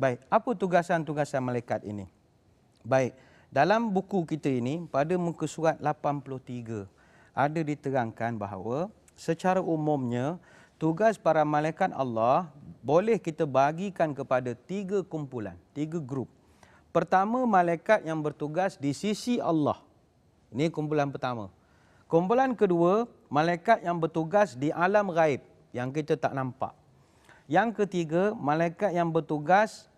Baik, apa tugasan-tugasan malaikat ini? Baik, dalam buku kita ini pada muka surat 83 ada diterangkan bahawa secara umumnya tugas para malaikat Allah boleh kita bagikan kepada tiga kumpulan, tiga grup. Pertama, malaikat yang bertugas di sisi Allah. Ini kumpulan pertama. Kumpulan kedua, malaikat yang bertugas di alam gaib yang kita tak nampak. Yang ketiga, malaikat yang bertugas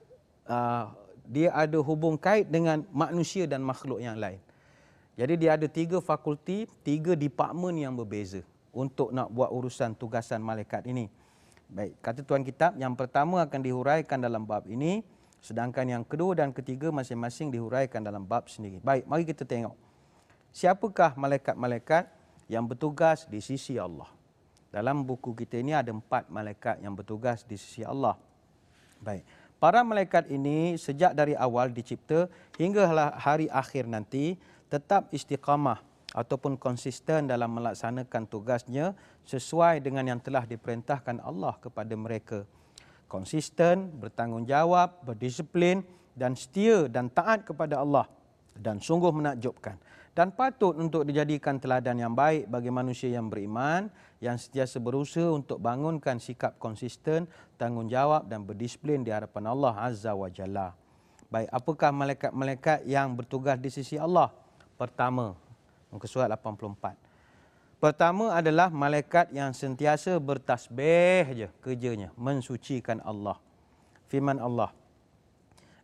uh, dia ada hubung kait dengan manusia dan makhluk yang lain. Jadi dia ada tiga fakulti, tiga department yang berbeza untuk nak buat urusan tugasan malaikat ini. Baik, kata tuan kitab yang pertama akan dihuraikan dalam bab ini sedangkan yang kedua dan ketiga masing-masing dihuraikan dalam bab sendiri. Baik, mari kita tengok. Siapakah malaikat-malaikat yang bertugas di sisi Allah? Dalam buku kita ini ada empat malaikat yang bertugas di sisi Allah. Baik. Para malaikat ini sejak dari awal dicipta hingga hari akhir nanti tetap istiqamah ataupun konsisten dalam melaksanakan tugasnya sesuai dengan yang telah diperintahkan Allah kepada mereka. Konsisten, bertanggungjawab, berdisiplin dan setia dan taat kepada Allah dan sungguh menakjubkan dan patut untuk dijadikan teladan yang baik bagi manusia yang beriman yang sentiasa berusaha untuk bangunkan sikap konsisten, tanggungjawab dan berdisiplin di hadapan Allah Azza wa Jalla. Baik, apakah malaikat-malaikat yang bertugas di sisi Allah? Pertama, muka surat 84. Pertama adalah malaikat yang sentiasa bertasbih je kerjanya, mensucikan Allah. Firman Allah,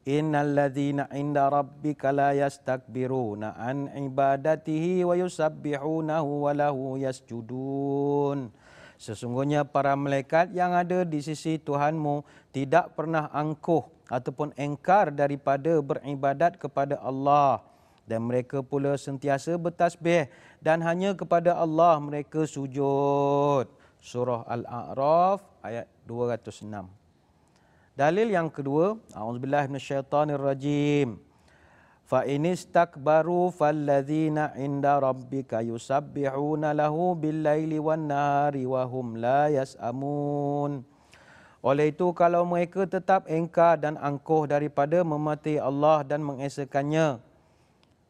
Innal ladzina inda rabbika la yastakbiruna an ibadatihi wa yusabbihunahu wa lahu yasjudun. Sesungguhnya para malaikat yang ada di sisi Tuhanmu tidak pernah angkuh ataupun engkar daripada beribadat kepada Allah dan mereka pula sentiasa bertasbih dan hanya kepada Allah mereka sujud. Surah Al-A'raf ayat 206. Dalil yang kedua, auzubillahi minasyaitonirrajim. Fa inistakbaru falladzina inda rabbika yusabbihuna lahu bil-laili wan-nahari wa hum la yas'amun. Oleh itu kalau mereka tetap engkar dan angkuh daripada memati Allah dan mengesakannya,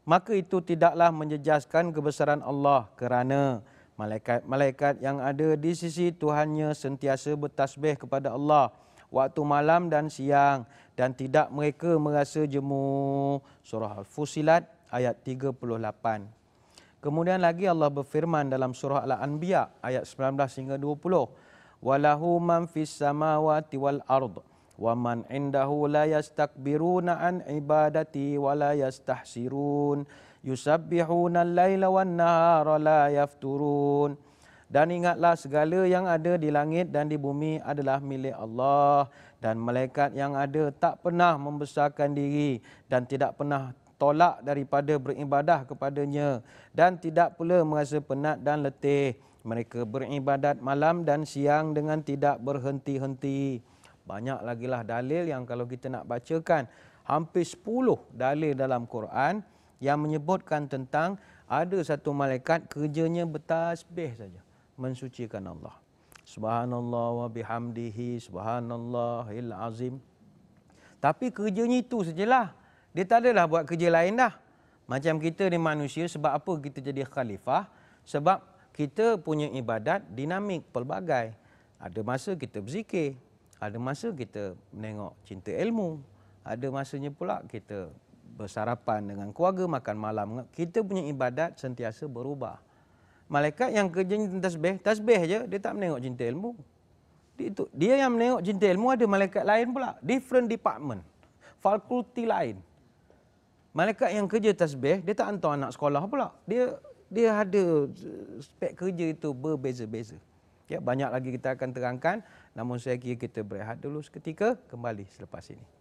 maka itu tidaklah menjejaskan kebesaran Allah kerana malaikat-malaikat yang ada di sisi Tuhannya sentiasa bertasbih kepada Allah waktu malam dan siang dan tidak mereka merasa jemu. Surah Al-Fusilat ayat 38. Kemudian lagi Allah berfirman dalam surah Al-Anbiya ayat 19 hingga 20. Walahu man fis samawati wal ard wa man indahu la yastakbiruna an ibadati wa la yastahsirun yusabbihuna al-laila wan nahara la yafturun. Dan ingatlah segala yang ada di langit dan di bumi adalah milik Allah. Dan malaikat yang ada tak pernah membesarkan diri dan tidak pernah tolak daripada beribadah kepadanya. Dan tidak pula merasa penat dan letih. Mereka beribadat malam dan siang dengan tidak berhenti-henti. Banyak lagi lah dalil yang kalau kita nak bacakan. Hampir 10 dalil dalam Quran yang menyebutkan tentang ada satu malaikat kerjanya bertasbih saja mensucikan Allah. Subhanallah wa bihamdihi subhanallahil azim. Tapi kerjanya itu sajalah. Dia tak adalah buat kerja lain dah. Macam kita ni manusia sebab apa kita jadi khalifah? Sebab kita punya ibadat dinamik pelbagai. Ada masa kita berzikir. Ada masa kita menengok cinta ilmu. Ada masanya pula kita bersarapan dengan keluarga, makan malam. Kita punya ibadat sentiasa berubah. Malaikat yang kerjanya tasbih, tasbih je, dia tak menengok cinta ilmu. Itu, dia yang menengok cinta ilmu ada malaikat lain pula. Different department. Fakulti lain. Malaikat yang kerja tasbih, dia tak hantar anak sekolah pula. Dia dia ada spek kerja itu berbeza-beza. Ya, banyak lagi kita akan terangkan. Namun saya kira kita berehat dulu seketika. Kembali selepas ini.